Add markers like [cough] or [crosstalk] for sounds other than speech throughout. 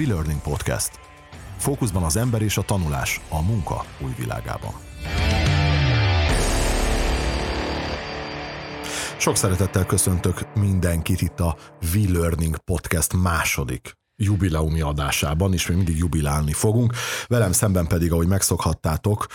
WeLearning Podcast. Fókuszban az ember és a tanulás a munka új világában. Sok szeretettel köszöntök mindenkit itt a WeLearning Podcast második jubileumi adásában, és még mindig jubilálni fogunk. Velem szemben pedig, ahogy megszokhattátok,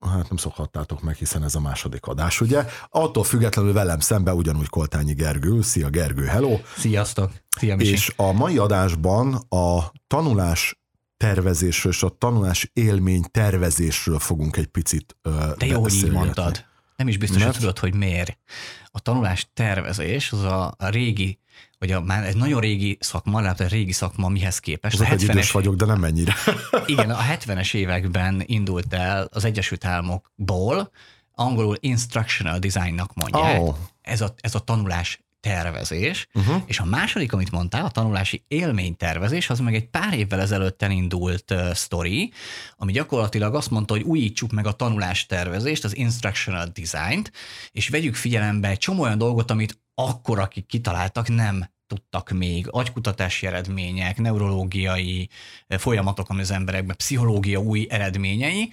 hát nem szokhattátok meg, hiszen ez a második adás, ugye? Attól függetlenül velem szembe ugyanúgy Koltányi Gergő. Szia Gergő, hello! Sziasztok! Szia, Misi. És a mai adásban a tanulás tervezésről és a tanulás élmény tervezésről fogunk egy picit De jó, hogy így mondtad. Nem is biztos, Mert... hogy tudod, hogy miért. A tanulás tervezés az a, a régi vagy a, már egy nagyon régi szakma, lehet egy régi szakma mihez képest. Az a 70-es vagyok, de nem mennyire. [laughs] igen, a 70-es években indult el az Egyesült Államokból, angolul instructional designnak mondják. Oh. Ez, a, ez a tanulás tervezés, uh-huh. és a második, amit mondtál, a tanulási élménytervezés, az meg egy pár évvel ezelőtt elindult uh, sztori, ami gyakorlatilag azt mondta, hogy újítsuk meg a tanulás tervezést, az instructional design-t, és vegyük figyelembe egy csomó olyan dolgot, amit akkor, akik kitaláltak, nem tudtak még agykutatási eredmények, neurológiai folyamatok, ami az emberekben, pszichológia új eredményei,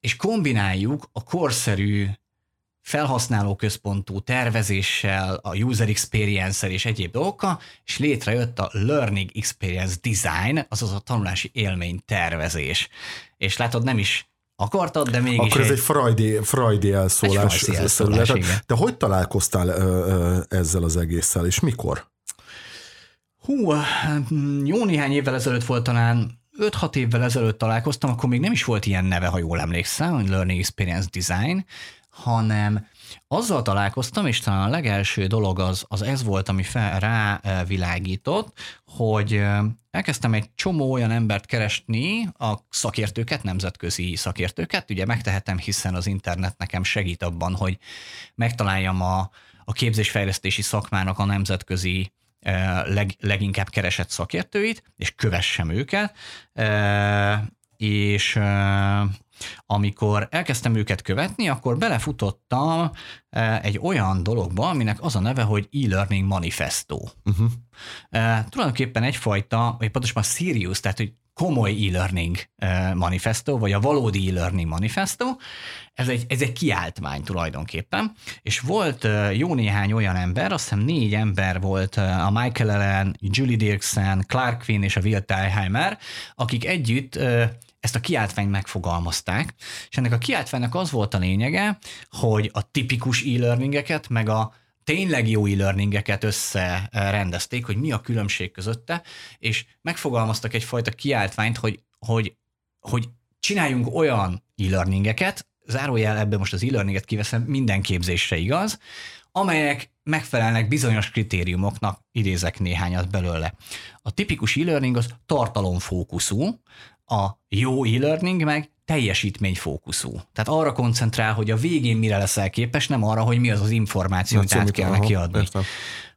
és kombináljuk a korszerű felhasználóközpontú tervezéssel, a user experience és egyéb dolgokkal, és létrejött a Learning Experience Design, azaz a tanulási élmény tervezés. És látod, nem is akartad, de mégis... Akkor ez egy, egy freudi, freudi elszólás. Egy elszólás De hogy találkoztál ö, ö, ezzel az egésszel, és mikor? Hú, jó néhány évvel ezelőtt volt talán 5-6 évvel ezelőtt találkoztam, akkor még nem is volt ilyen neve, ha jól emlékszem, hogy Learning Experience Design, hanem azzal találkoztam, és talán a legelső dolog az, az ez volt, ami fel, rávilágított, hogy elkezdtem egy csomó olyan embert keresni, a szakértőket, nemzetközi szakértőket, ugye megtehetem, hiszen az internet nekem segít abban, hogy megtaláljam a, a képzésfejlesztési szakmának a nemzetközi leg, leginkább keresett szakértőit, és kövessem őket, és amikor elkezdtem őket követni, akkor belefutottam e, egy olyan dologba, aminek az a neve, hogy e-learning manifesto. Uh-huh. Tulajdonképpen egyfajta, vagy pontosan a serious, tehát hogy komoly e-learning e, manifesto, vagy a valódi e-learning manifesto, ez egy, ez egy kiáltmány tulajdonképpen, és volt jó néhány olyan ember, azt hiszem négy ember volt, a Michael Allen, Julie Dirksen, Clark Quinn és a Will Teilheimer, akik együtt ezt a kiáltványt megfogalmazták, és ennek a kiáltványnak az volt a lényege, hogy a tipikus e-learningeket, meg a tényleg jó e-learningeket összerendezték, hogy mi a különbség közötte, és megfogalmaztak egyfajta kiáltványt, hogy, hogy, hogy csináljunk olyan e-learningeket, zárójel ebben most az e-learninget kiveszem, minden képzésre igaz, amelyek megfelelnek bizonyos kritériumoknak, idézek néhányat belőle. A tipikus e-learning az tartalomfókuszú, a jó e-learning meg teljesítményfókuszú. Tehát arra koncentrál, hogy a végén mire leszel képes, nem arra, hogy mi az az információ, amit át kell neki adni.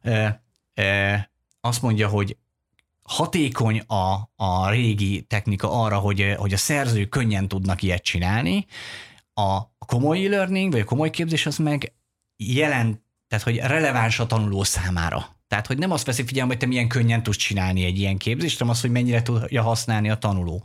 E, e, azt mondja, hogy hatékony a, a régi technika arra, hogy, hogy a szerzők könnyen tudnak ilyet csinálni. A komoly e-learning, vagy a komoly képzés az meg jelent, tehát hogy releváns a tanuló számára. Tehát, hogy nem azt veszi figyelembe, hogy te milyen könnyen tudsz csinálni egy ilyen képzést, hanem azt, hogy mennyire tudja használni a tanuló.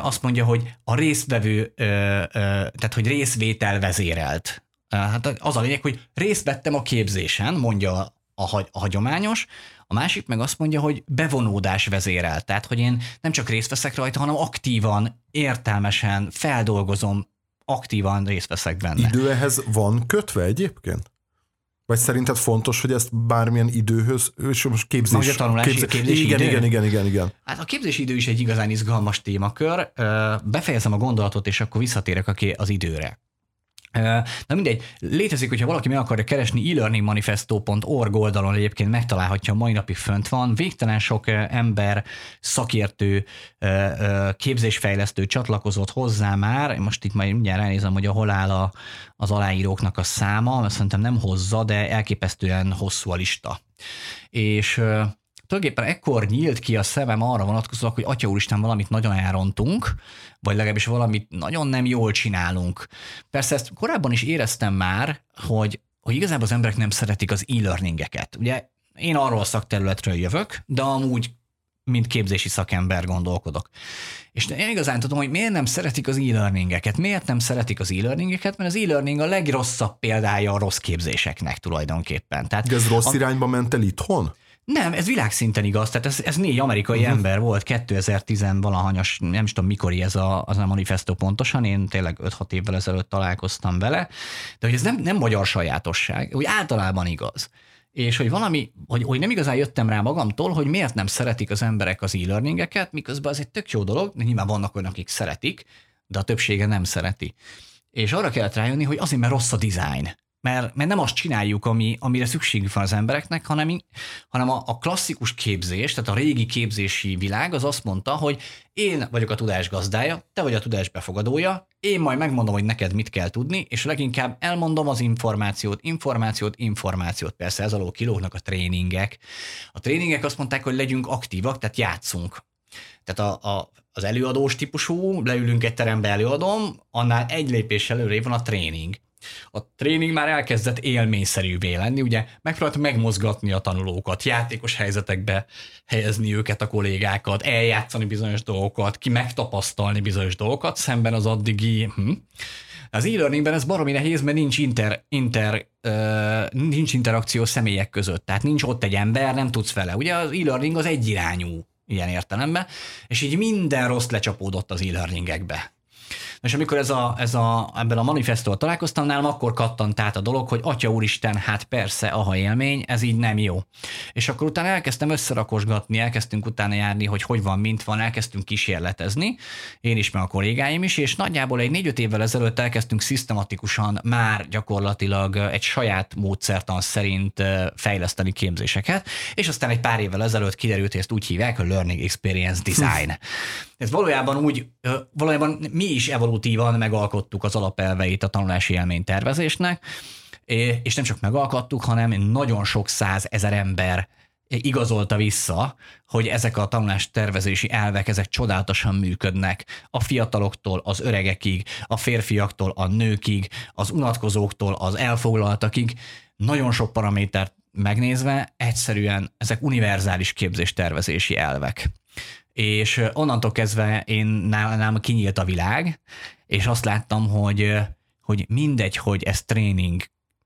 Azt mondja, hogy a résztvevő, tehát, hogy részvétel vezérelt. Hát az a lényeg, hogy részt vettem a képzésen, mondja a, a hagyományos, a másik meg azt mondja, hogy bevonódás vezérel. Tehát, hogy én nem csak részt veszek rajta, hanem aktívan, értelmesen feldolgozom, aktívan részt veszek benne. Idő ehhez van kötve egyébként? Vagy szerinted fontos, hogy ezt bármilyen időhöz, és most képzés... A tanulási képzés, képzési igen, idő? igen, igen, igen, igen. Hát a képzési idő is egy igazán izgalmas témakör. Befejezem a gondolatot, és akkor visszatérek az időre. Na mindegy, létezik, hogyha valaki meg akarja keresni e-learningmanifesto.org oldalon egyébként megtalálhatja, mai napig fönt van. Végtelen sok ember, szakértő, képzésfejlesztő csatlakozott hozzá már. Most itt majd mindjárt elnézem, hogy hol áll a, az aláíróknak a száma, mert szerintem nem hozza, de elképesztően hosszú a lista. És tulajdonképpen ekkor nyílt ki a szemem arra vonatkozóak, hogy Atya Úristen valamit nagyon elrontunk, vagy legalábbis valamit nagyon nem jól csinálunk. Persze ezt korábban is éreztem már, hogy, hogy igazából az emberek nem szeretik az e-learningeket. Ugye én arról a szakterületről jövök, de amúgy mint képzési szakember gondolkodok. És én igazán tudom, hogy miért nem szeretik az e-learningeket. Miért nem szeretik az e-learningeket? Mert az e-learning a legrosszabb példája a rossz képzéseknek tulajdonképpen. Tehát De ez rossz a... irányba ment el itthon? Nem, ez világszinten igaz. Tehát ez, ez négy amerikai uh-huh. ember volt 2010 valahanyas, nem is tudom mikor ez a, az a manifesto pontosan, én tényleg 5-6 évvel ezelőtt találkoztam vele, de hogy ez nem, nem magyar sajátosság, hogy általában igaz és hogy valami, hogy, hogy nem igazán jöttem rá magamtól, hogy miért nem szeretik az emberek az e-learningeket, miközben ez egy tök jó dolog, nyilván vannak olyanok, akik szeretik, de a többsége nem szereti. És arra kellett rájönni, hogy azért, mert rossz a design mert, mert nem azt csináljuk, ami, amire szükségük van az embereknek, hanem, hanem a, a klasszikus képzés, tehát a régi képzési világ az azt mondta, hogy én vagyok a tudás gazdája, te vagy a tudás befogadója, én majd megmondom, hogy neked mit kell tudni, és leginkább elmondom az információt, információt, információt. Persze ez alól kilógnak a tréningek. A tréningek azt mondták, hogy legyünk aktívak, tehát játszunk. Tehát a, a, az előadós típusú, leülünk egy terembe előadom, annál egy lépés előrébb van a tréning a tréning már elkezdett élményszerűvé lenni, ugye megpróbált megmozgatni a tanulókat, játékos helyzetekbe helyezni őket, a kollégákat, eljátszani bizonyos dolgokat, ki megtapasztalni bizonyos dolgokat, szemben az addigi... Hm. Az e-learningben ez baromi nehéz, mert nincs, inter, inter, uh, nincs interakció személyek között, tehát nincs ott egy ember, nem tudsz vele. Ugye az e-learning az egyirányú ilyen értelemben, és így minden rossz lecsapódott az e-learningekbe. És amikor ez a, ez a, ebben a manifestóval találkoztam nálam, akkor kattant át a dolog, hogy atya úristen, hát persze, aha élmény, ez így nem jó. És akkor utána elkezdtem összerakosgatni, elkezdtünk utána járni, hogy hogy van, mint van, elkezdtünk kísérletezni, én is, meg a kollégáim is, és nagyjából egy négy-öt évvel ezelőtt elkezdtünk szisztematikusan már gyakorlatilag egy saját módszertan szerint fejleszteni képzéseket, és aztán egy pár évvel ezelőtt kiderült, hogy ezt úgy hívják, hogy Learning Experience Design. Ez valójában úgy, valójában mi is evolutívan megalkottuk az alapelveit a tanulási élmény tervezésnek, és nem csak megalkottuk, hanem nagyon sok száz ezer ember igazolta vissza, hogy ezek a tanulás tervezési elvek, ezek csodálatosan működnek. A fiataloktól az öregekig, a férfiaktól a nőkig, az unatkozóktól az elfoglaltakig, nagyon sok paramétert megnézve egyszerűen ezek univerzális képzéstervezési elvek és onnantól kezdve én nálam kinyílt a világ, és azt láttam, hogy, hogy mindegy, hogy ez tréning,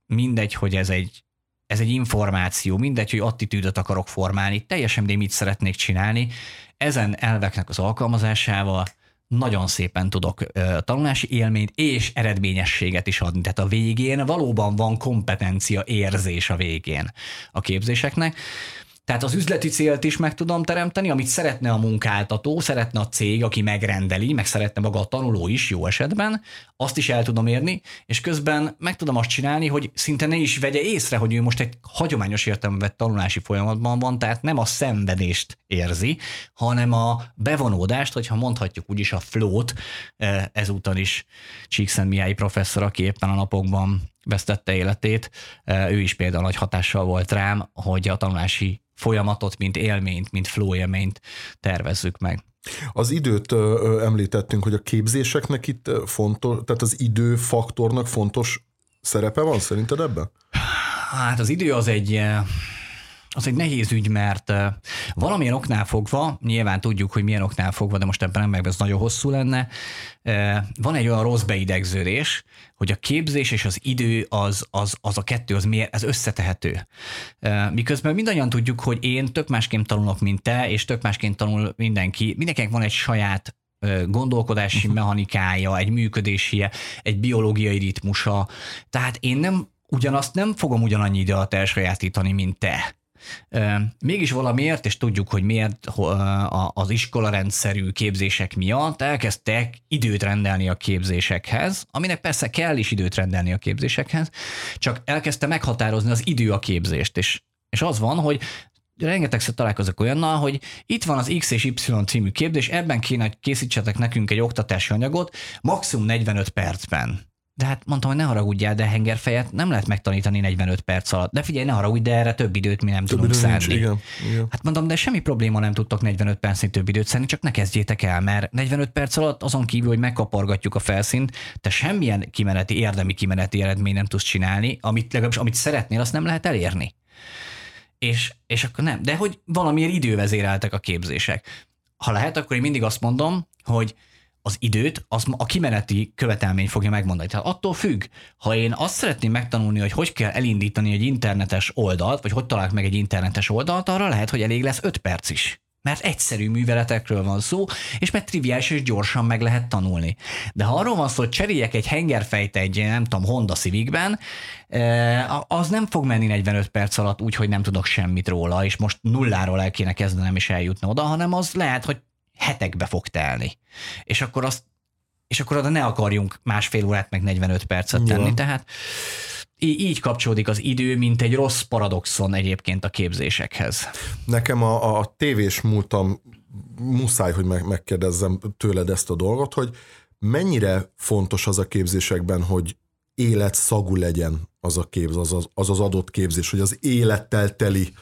mindegy, hogy ez egy, ez egy információ, mindegy, hogy attitűdöt akarok formálni, teljesen mindegy, mit szeretnék csinálni, ezen elveknek az alkalmazásával nagyon szépen tudok tanulási élményt és eredményességet is adni. Tehát a végén valóban van kompetencia érzés a végén a képzéseknek. Tehát az üzleti célt is meg tudom teremteni, amit szeretne a munkáltató, szeretne a cég, aki megrendeli, meg szeretne maga a tanuló is jó esetben, azt is el tudom érni, és közben meg tudom azt csinálni, hogy szinte ne is vegye észre, hogy ő most egy hagyományos értelemben tanulási folyamatban van, tehát nem a szenvedést érzi, hanem a bevonódást, hogyha mondhatjuk úgyis a flót, eh, ezúttal is Csíkszent Mihály professzor, aki éppen a napokban vesztette életét, eh, ő is például nagy hatással volt rám, hogy a tanulási folyamatot, mint élményt, mint flow élményt tervezzük meg. Az időt ö, említettünk, hogy a képzéseknek itt fontos, tehát az időfaktornak fontos szerepe van szerinted ebben? Hát az idő az egy az egy nehéz ügy, mert valamilyen oknál fogva, nyilván tudjuk, hogy milyen oknál fogva, de most ebben nem meg, ez nagyon hosszú lenne, van egy olyan rossz beidegződés, hogy a képzés és az idő az, az, az a kettő, az miért, ez összetehető. Miközben mindannyian tudjuk, hogy én tök másként tanulok, mint te, és tök másként tanul mindenki. Mindenkinek van egy saját gondolkodási uh-huh. mechanikája, egy működési, egy biológiai ritmusa. Tehát én nem ugyanazt nem fogom ugyanannyi idő alatt elsajátítani, mint te. Mégis valamiért, és tudjuk, hogy miért az iskolarendszerű képzések miatt elkezdtek időt rendelni a képzésekhez, aminek persze kell is időt rendelni a képzésekhez, csak elkezdte meghatározni az idő a képzést, és, és az van, hogy rengetegszer találkozok olyannal, hogy itt van az X és Y című képzés, ebben kéne, hogy készítsetek nekünk egy oktatási anyagot, maximum 45 percben. De hát mondtam, hogy ne haragudjál, de hengerfejet nem lehet megtanítani 45 perc alatt. De figyelj, ne haragudj, de erre több időt mi nem több tudunk szánni. Igen, igen. Hát mondom, de semmi probléma nem tudtok 45 percnél több időt szánni, csak ne kezdjétek el, mert 45 perc alatt azon kívül, hogy megkapargatjuk a felszínt, te semmilyen kimeneti, érdemi kimeneti eredmény nem tudsz csinálni, amit legalábbis amit szeretnél, azt nem lehet elérni. és, és akkor nem. De hogy valamiért idővezéreltek a képzések. Ha lehet, akkor én mindig azt mondom, hogy az időt az a kimeneti követelmény fogja megmondani. Tehát attól függ, ha én azt szeretném megtanulni, hogy hogy kell elindítani egy internetes oldalt, vagy hogy találok meg egy internetes oldalt, arra lehet, hogy elég lesz 5 perc is mert egyszerű műveletekről van szó, és mert triviális és gyorsan meg lehet tanulni. De ha arról van szó, hogy cseréljek egy hengerfejt egy, nem tudom, Honda Civicben, eh, az nem fog menni 45 perc alatt úgy, hogy nem tudok semmit róla, és most nulláról el kéne kezdenem és eljutni oda, hanem az lehet, hogy hetekbe fog telni. És akkor azt és akkor oda ne akarjunk másfél órát, meg 45 percet tenni. Ja. Tehát így kapcsolódik az idő, mint egy rossz paradoxon egyébként a képzésekhez. Nekem a, a tévés múltam muszáj, hogy meg, megkérdezzem tőled ezt a dolgot, hogy mennyire fontos az a képzésekben, hogy életszagú legyen az a képz, az az, az, az adott képzés, hogy az élettel teli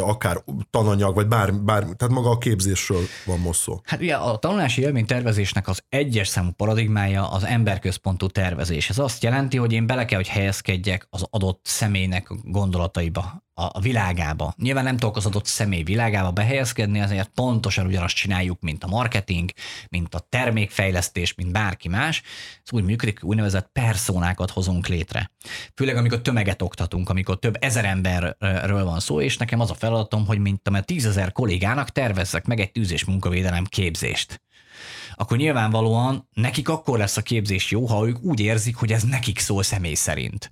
akár tananyag, vagy bár, bár, tehát maga a képzésről van most szó. Hát ugye a tanulási élménytervezésnek az egyes számú paradigmája az emberközpontú tervezés. Ez azt jelenti, hogy én bele kell, hogy helyezkedjek az adott személynek gondolataiba, a világába. Nyilván nem tudok az adott személy világába behelyezkedni, ezért pontosan ugyanazt csináljuk, mint a marketing, mint a termékfejlesztés, mint bárki más. Ez úgy működik, hogy úgynevezett personákat hozunk létre. Főleg, amikor tömeget oktatunk, amikor több ezer emberről van szó, és nekem az a feladatom, hogy mint a tízezer kollégának tervezzek meg egy tűz- és munkavédelem képzést akkor nyilvánvalóan nekik akkor lesz a képzés jó, ha ők úgy érzik, hogy ez nekik szól személy szerint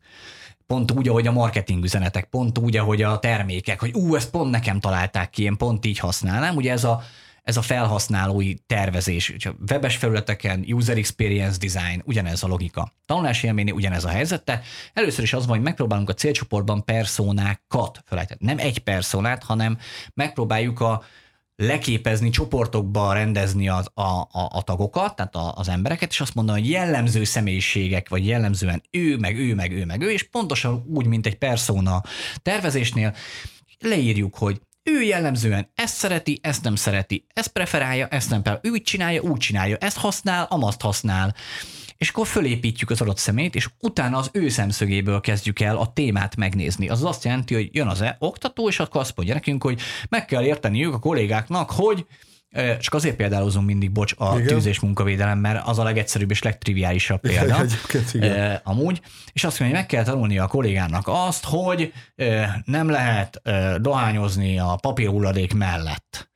pont úgy, ahogy a marketing üzenetek, pont úgy, ahogy a termékek, hogy ú, ezt pont nekem találták ki, én pont így használnám. Ugye ez a, ez a felhasználói tervezés, webes felületeken, user experience design, ugyanez a logika. Tanulási élmény ugyanez a helyzete. Először is az van, hogy megpróbálunk a célcsoportban personákat felejteni. Nem egy personát, hanem megpróbáljuk a leképezni, csoportokba rendezni az, a, a, a tagokat, tehát a, az embereket, és azt mondani, hogy jellemző személyiségek, vagy jellemzően ő, meg ő, meg ő, meg ő, és pontosan úgy, mint egy persona tervezésnél leírjuk, hogy ő jellemzően ezt szereti, ezt nem szereti, ezt preferálja, ezt nem preferálja, ő úgy csinálja, úgy csinálja, ezt használ, amazt használ és akkor fölépítjük az adott szemét, és utána az ő szemszögéből kezdjük el a témát megnézni. Az azt jelenti, hogy jön az -e oktató, és akkor azt mondja nekünk, hogy meg kell érteniük a kollégáknak, hogy csak azért példálozunk mindig, bocs, a igen. tűz és munkavédelem, mert az a legegyszerűbb és legtriviálisabb példa. Igen, amúgy. És azt mondja, hogy meg kell tanulni a kollégának azt, hogy nem lehet dohányozni a papírhulladék mellett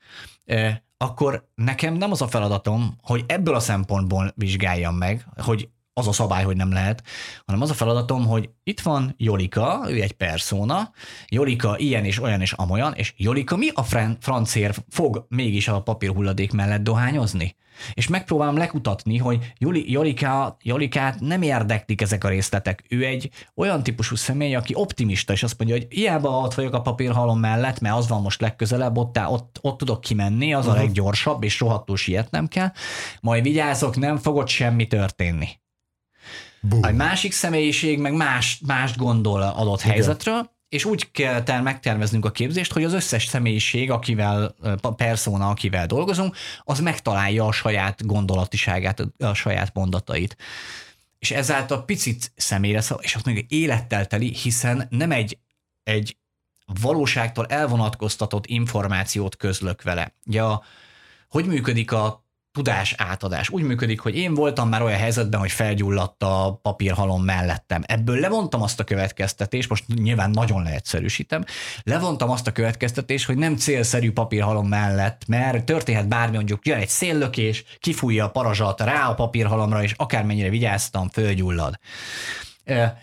akkor nekem nem az a feladatom, hogy ebből a szempontból vizsgáljam meg, hogy az a szabály, hogy nem lehet, hanem az a feladatom, hogy itt van Jolika, ő egy persona, Jolika ilyen és olyan és amolyan, és Jolika mi a francér fog mégis a papírhulladék mellett dohányozni? És megpróbálom lekutatni, hogy Joli, Jolika, Jolikát nem érdeklik ezek a részletek. Ő egy olyan típusú személy, aki optimista, és azt mondja, hogy hiába ott vagyok a papírhalom mellett, mert az van most legközelebb, ott, ott, ott tudok kimenni, az uh-huh. a leggyorsabb, és rohadtul sietnem kell. Majd vigyázok, nem fogott semmi történni. Boom. A másik személyiség meg más, mást gondol adott Igen. helyzetről, és úgy kell megterveznünk a képzést, hogy az összes személyiség, akivel, persona, akivel dolgozunk, az megtalálja a saját gondolatiságát, a saját mondatait. És ezáltal picit személyre szól, és azt mondja, hogy élettel teli, hiszen nem egy, egy valóságtól elvonatkoztatott információt közlök vele. Ugye a, hogy működik a tudás átadás. Úgy működik, hogy én voltam már olyan helyzetben, hogy felgyulladt a papírhalom mellettem. Ebből levontam azt a következtetést, most nyilván nagyon leegyszerűsítem, levontam azt a következtetést, hogy nem célszerű papírhalom mellett, mert történhet bármi, mondjuk jön egy széllökés, kifújja a parazsat rá a papírhalomra, és akármennyire vigyáztam, fölgyullad.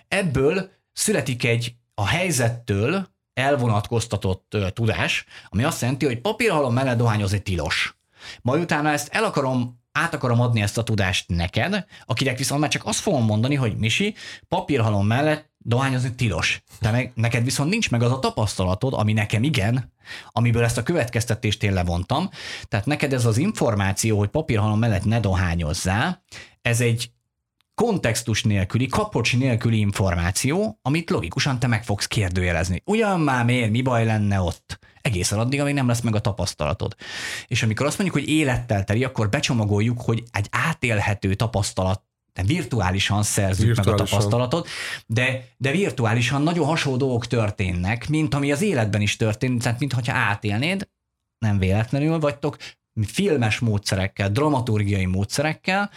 Ebből születik egy a helyzettől elvonatkoztatott tudás, ami azt jelenti, hogy papírhalom mellett dohányozni tilos majd utána ezt el akarom át akarom adni ezt a tudást neked, akinek viszont már csak azt fogom mondani, hogy Misi, papírhalom mellett dohányozni tilos. Te meg, neked viszont nincs meg az a tapasztalatod, ami nekem igen, amiből ezt a következtetést én levontam. Tehát neked ez az információ, hogy papírhalom mellett ne dohányozzál, ez egy kontextus nélküli, kapocs nélküli információ, amit logikusan te meg fogsz kérdőjelezni. Ugyan már miért, mi baj lenne ott? Egészen addig, amíg nem lesz meg a tapasztalatod. És amikor azt mondjuk, hogy élettel teli, akkor becsomagoljuk, hogy egy átélhető tapasztalat de virtuálisan szerzünk virtuálisan. meg a tapasztalatot, de, de virtuálisan nagyon hasonló dolgok történnek, mint ami az életben is történt, tehát mintha átélnéd, nem véletlenül vagytok, filmes módszerekkel, dramaturgiai módszerekkel,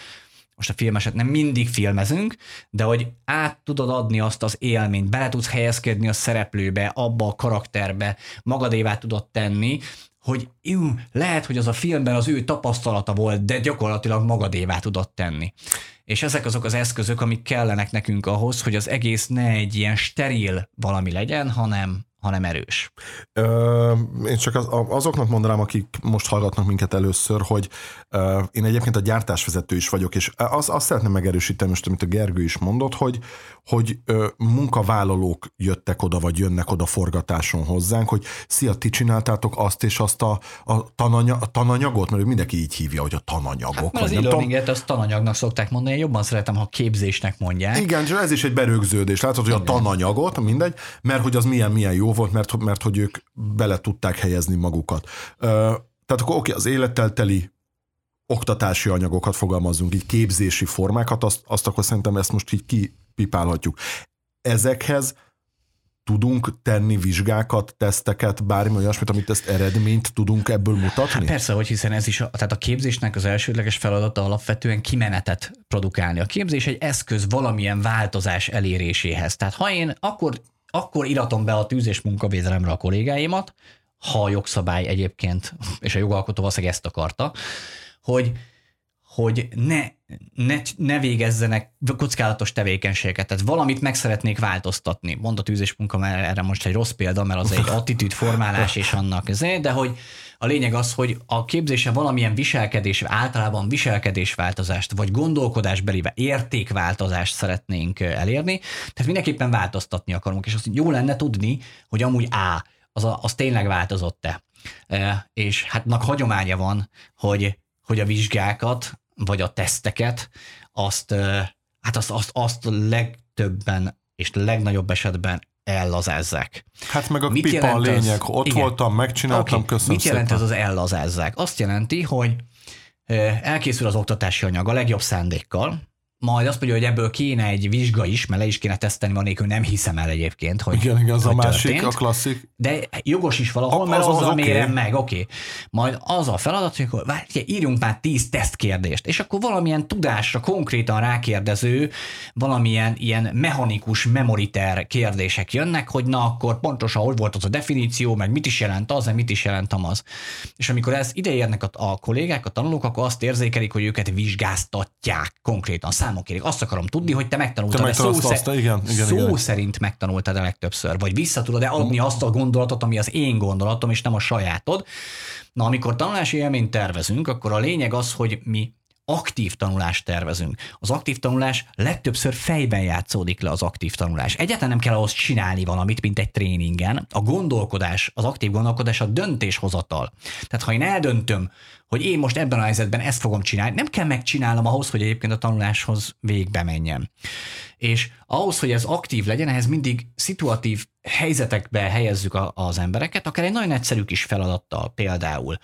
most a filmeset nem mindig filmezünk, de hogy át tudod adni azt az élményt, bele tudsz helyezkedni a szereplőbe, abba a karakterbe, magadévá tudod tenni, hogy jú, lehet, hogy az a filmben az ő tapasztalata volt, de gyakorlatilag magadévá tudod tenni. És ezek azok az eszközök, amik kellenek nekünk ahhoz, hogy az egész ne egy ilyen steril valami legyen, hanem hanem erős. Ö, én csak az, azoknak mondanám, akik most hallgatnak minket először, hogy ö, én egyébként a gyártásvezető is vagyok, és az, azt szeretném megerősíteni most, amit a Gergő is mondott, hogy, hogy ö, munkavállalók jöttek oda, vagy jönnek oda forgatáson hozzánk, hogy szia, ti csináltátok azt és azt a, a, tananya, a tananyagot, mert mindenki így hívja, hogy a tananyagok. Hát, az e-learninget azt tananyagnak szokták mondani, én jobban szeretem, ha képzésnek mondják. Igen, és ez is egy berögződés. Látod, hogy a tananyagot, mindegy, mert hogy az milyen, milyen jó volt, mert, mert hogy ők bele tudták helyezni magukat. Tehát akkor oké, az élettel teli oktatási anyagokat fogalmazunk, így képzési formákat, azt, azt akkor szerintem ezt most így kipipálhatjuk. Ezekhez tudunk tenni vizsgákat, teszteket, bármi olyasmit, amit ezt eredményt tudunk ebből mutatni? Hát persze, hogy hiszen ez is, tehát a képzésnek az elsődleges feladata alapvetően kimenetet produkálni. A képzés egy eszköz valamilyen változás eléréséhez. Tehát ha én akkor akkor iratom be a tűz- és munkavédelemre a kollégáimat, ha a jogszabály egyébként, és a jogalkotó valószínűleg ezt akarta, hogy, hogy ne, ne, ne végezzenek kockázatos tevékenységet, tehát valamit meg szeretnék változtatni. Mond a tűz és munka, mert erre most egy rossz példa, mert az egy attitűdformálás és annak ezért, de hogy a lényeg az, hogy a képzése valamilyen viselkedés, általában viselkedésváltozást, vagy gondolkodásbeli értékváltozást szeretnénk elérni, tehát mindenképpen változtatni akarunk, és azt jó lenne tudni, hogy amúgy A, az, a, az tényleg változott-e. E, és hát hagyománya van, hogy, hogy a vizsgákat, vagy a teszteket, azt, hát azt, azt, azt legtöbben és legnagyobb esetben ellazázzák. Hát meg a Mit pipa a lényeg, az? ott Igen. voltam, megcsináltam, okay. köszönöm Mit jelent szépen. ez az ellazázzák? Azt jelenti, hogy elkészül az oktatási anyag a legjobb szándékkal, majd azt mondja, hogy ebből kéne egy vizsga is, mert le is kéne teszteni, van nélkül nem hiszem el egyébként, hogy Igen, igen, az hogy a másik, történt. a klasszik. De jogos is valahol, a, mert az, az, az mérem okay. meg, oké. Okay. Majd az a feladat, hogy akkor, várj, írjunk már tíz tesztkérdést, és akkor valamilyen tudásra konkrétan rákérdező, valamilyen ilyen mechanikus memoriter kérdések jönnek, hogy na akkor pontosan hogy volt az a definíció, meg mit is jelent az, meg mit is jelent az. És amikor ez ideérnek a, a kollégák, a tanulók, akkor azt érzékelik, hogy őket vizsgáztatják konkrétan számon kérik. Azt akarom tudni, hogy te megtanultad te szó, azt, szer- igen, igen, szó igen. szerint megtanultad a legtöbbször, vagy vissza tudod-e adni azt a gondolatot, ami az én gondolatom, és nem a sajátod. Na, amikor tanulási élményt tervezünk, akkor a lényeg az, hogy mi aktív tanulást tervezünk. Az aktív tanulás legtöbbször fejben játszódik le az aktív tanulás. Egyáltalán nem kell ahhoz csinálni valamit, mint egy tréningen. A gondolkodás, az aktív gondolkodás a döntéshozatal. Tehát ha én eldöntöm, hogy én most ebben a helyzetben ezt fogom csinálni, nem kell megcsinálnom ahhoz, hogy egyébként a tanuláshoz végbe menjen. És ahhoz, hogy ez aktív legyen, ehhez mindig szituatív helyzetekbe helyezzük a, az embereket, akár egy nagyon egyszerű kis feladattal például.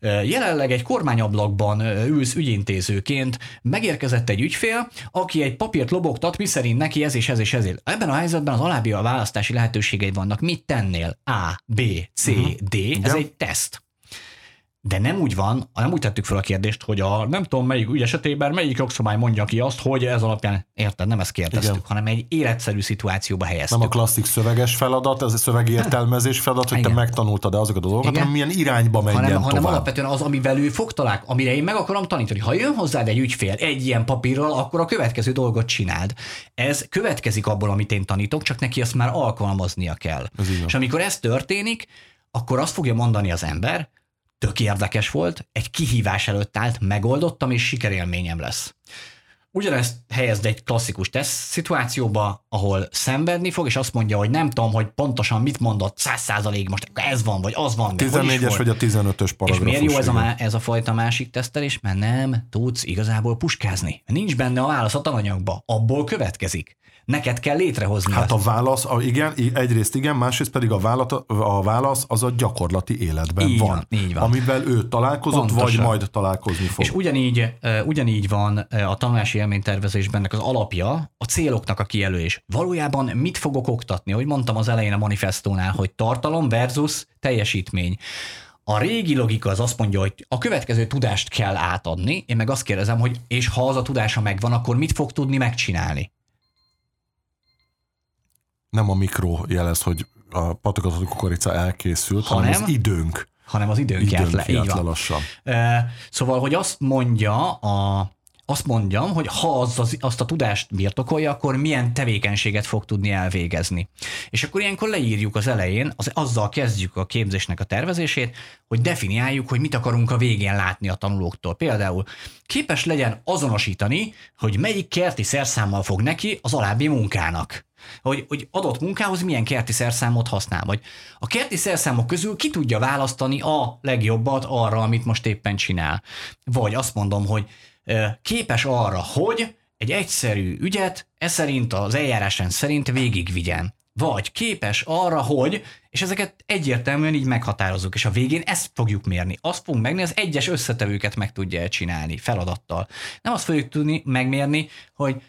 Jelenleg egy kormányablakban ülsz ügyintézőként, megérkezett egy ügyfél, aki egy papírt lobogtat, miszerint neki ez és ez és ezért. Ebben a helyzetben az alábbi a választási lehetőségei vannak. Mit tennél? A, B, C, uh-huh. D. Ez ja. egy teszt. De nem úgy van, nem úgy tettük fel a kérdést, hogy a nem tudom melyik ügy esetében melyik jogszabály mondja ki azt, hogy ez alapján, érted, nem ezt kérdeztük, Igen. hanem egy életszerű szituációba helyeztük. Nem a klasszik szöveges feladat, ez a szövegértelmezés feladat, hogy Igen. te megtanultad azokat a dolgokat, hanem milyen irányba menjen hanem, tovább. hanem alapvetően az, amivel ő fog találkozni, amire én meg akarom tanítani. Ha jön hozzád egy ügyfél egy ilyen papírral, akkor a következő dolgot csináld. Ez következik abból, amit én tanítok, csak neki azt már alkalmaznia kell. Ez És amikor ez történik, akkor azt fogja mondani az ember, tök érdekes volt, egy kihívás előtt állt, megoldottam, és sikerélményem lesz. Ugyanezt helyezd egy klasszikus teszt szituációba, ahol szenvedni fog, és azt mondja, hogy nem tudom, hogy pontosan mit mondott, száz százalék most ez van, vagy az van. 14-es vagy a 15-ös paragrafus. És miért jó ez a, ez a fajta másik tesztelés? Mert nem tudsz igazából puskázni. Nincs benne a válasz a tananyagba. Abból következik neked kell létrehozni. Hát a válasz, a, igen, egyrészt igen, másrészt pedig a, válasz, a válasz az a gyakorlati életben így van, van, így van. amivel ő találkozott, Pontosan. vagy majd találkozni fog. És ugyanígy, ugyanígy van a tanulási élménytervezésben ennek az alapja a céloknak a kijelölés. Valójában mit fogok oktatni? Ahogy mondtam az elején a manifestónál, hogy tartalom versus teljesítmény. A régi logika az azt mondja, hogy a következő tudást kell átadni, én meg azt kérdezem, hogy és ha az a tudása megvan, akkor mit fog tudni megcsinálni? Nem a mikro jelez, hogy a patogatott kukorica elkészült, hanem, hanem az időnk. Hanem az időnk, időnk le, így van. lassan. Szóval, hogy azt mondja a azt mondjam, hogy ha az, az, azt a tudást birtokolja, akkor milyen tevékenységet fog tudni elvégezni. És akkor ilyenkor leírjuk az elején, az, azzal kezdjük a képzésnek a tervezését, hogy definiáljuk, hogy mit akarunk a végén látni a tanulóktól. Például képes legyen azonosítani, hogy melyik kerti szerszámmal fog neki az alábbi munkának hogy, hogy adott munkához milyen kerti szerszámot használ, vagy a kerti szerszámok közül ki tudja választani a legjobbat arra, amit most éppen csinál. Vagy azt mondom, hogy képes arra, hogy egy egyszerű ügyet e szerint az eljárásrend szerint végigvigyen. Vagy képes arra, hogy, és ezeket egyértelműen így meghatározzuk, és a végén ezt fogjuk mérni. Azt fogunk megnézni, az egyes összetevőket meg tudja csinálni feladattal. Nem azt fogjuk tudni megmérni, hogy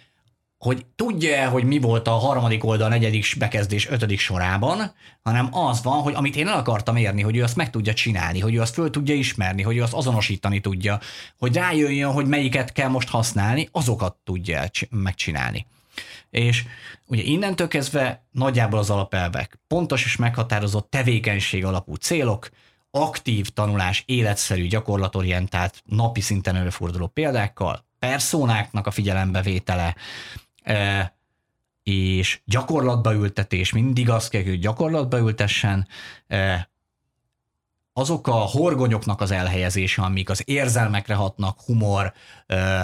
hogy tudja hogy mi volt a harmadik oldal, negyedik bekezdés, ötödik sorában, hanem az van, hogy amit én el akartam érni, hogy ő azt meg tudja csinálni, hogy ő azt föl tudja ismerni, hogy ő azt azonosítani tudja, hogy rájöjjön, hogy melyiket kell most használni, azokat tudja megcsinálni. És ugye innentől kezdve nagyjából az alapelvek, pontos és meghatározott tevékenység alapú célok, aktív tanulás, életszerű, gyakorlatorientált, napi szinten előforduló példákkal, perszónáknak a figyelembevétele, és gyakorlatba ültetés, mindig azt kell, hogy gyakorlatba ültessen, azok a horgonyoknak az elhelyezése, amik az érzelmekre hatnak, humor,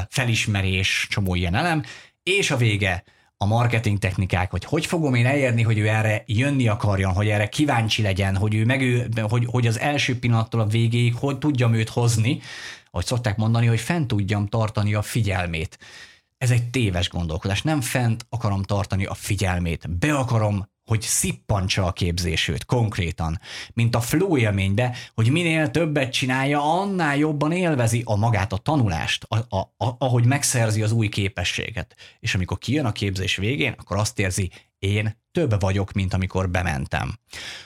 felismerés, csomó ilyen elem, és a vége a marketing technikák, hogy hogy fogom én elérni, hogy ő erre jönni akarjon, hogy erre kíváncsi legyen, hogy ő meg ő, hogy, hogy az első pillanattól a végéig hogy tudjam őt hozni, ahogy szokták mondani, hogy fent tudjam tartani a figyelmét ez egy téves gondolkodás. Nem fent akarom tartani a figyelmét, be akarom hogy szippantsa a képzésőt konkrétan, mint a flow élménybe, hogy minél többet csinálja, annál jobban élvezi a magát, a tanulást, a, a, a, ahogy megszerzi az új képességet. És amikor kijön a képzés végén, akkor azt érzi, én több vagyok, mint amikor bementem.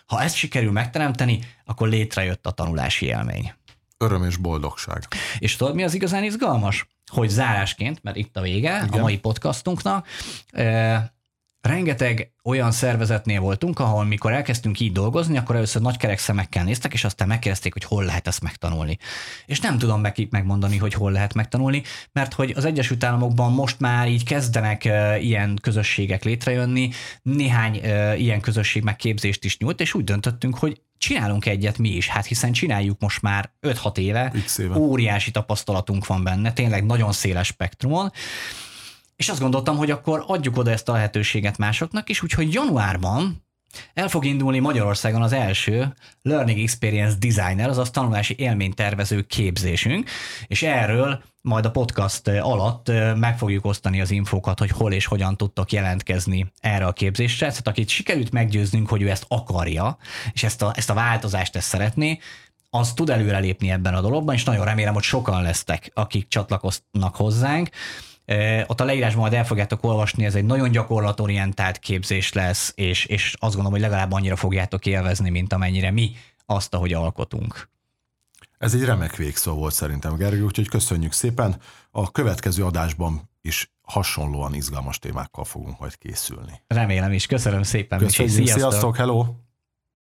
Ha ezt sikerül megteremteni, akkor létrejött a tanulási élmény. Öröm és boldogság. És tudod, mi az igazán izgalmas? Hogy zárásként, mert itt a vége Igen. a mai podcastunknak, rengeteg olyan szervezetnél voltunk, ahol mikor elkezdtünk így dolgozni, akkor először nagy kerek szemekkel néztek, és aztán megkérdezték, hogy hol lehet ezt megtanulni. És nem tudom nekik megmondani, hogy hol lehet megtanulni, mert hogy az Egyesült Államokban most már így kezdenek uh, ilyen közösségek létrejönni, néhány uh, ilyen közösség megképzést is nyújt, és úgy döntöttünk, hogy csinálunk egyet mi is, hát hiszen csináljuk most már 5-6 éve, éve, óriási tapasztalatunk van benne, tényleg nagyon széles spektrumon, és azt gondoltam, hogy akkor adjuk oda ezt a lehetőséget másoknak is, úgyhogy januárban el fog indulni Magyarországon az első Learning Experience Designer, azaz tanulási élménytervező képzésünk, és erről majd a podcast alatt meg fogjuk osztani az infókat, hogy hol és hogyan tudtok jelentkezni erre a képzésre. Tehát akit sikerült meggyőznünk, hogy ő ezt akarja, és ezt a, ezt a változást ezt szeretné, az tud előrelépni ebben a dologban, és nagyon remélem, hogy sokan lesztek, akik csatlakoznak hozzánk. Ott a leírásban majd el fogjátok olvasni, ez egy nagyon gyakorlatorientált képzés lesz, és, és azt gondolom, hogy legalább annyira fogjátok élvezni, mint amennyire mi azt, ahogy alkotunk. Ez egy remek végszó volt szerintem, Gergő, úgyhogy köszönjük szépen. A következő adásban is hasonlóan izgalmas témákkal fogunk majd készülni. Remélem is. Köszönöm szépen. Köszönjük, sziasztok. sziasztok, hello!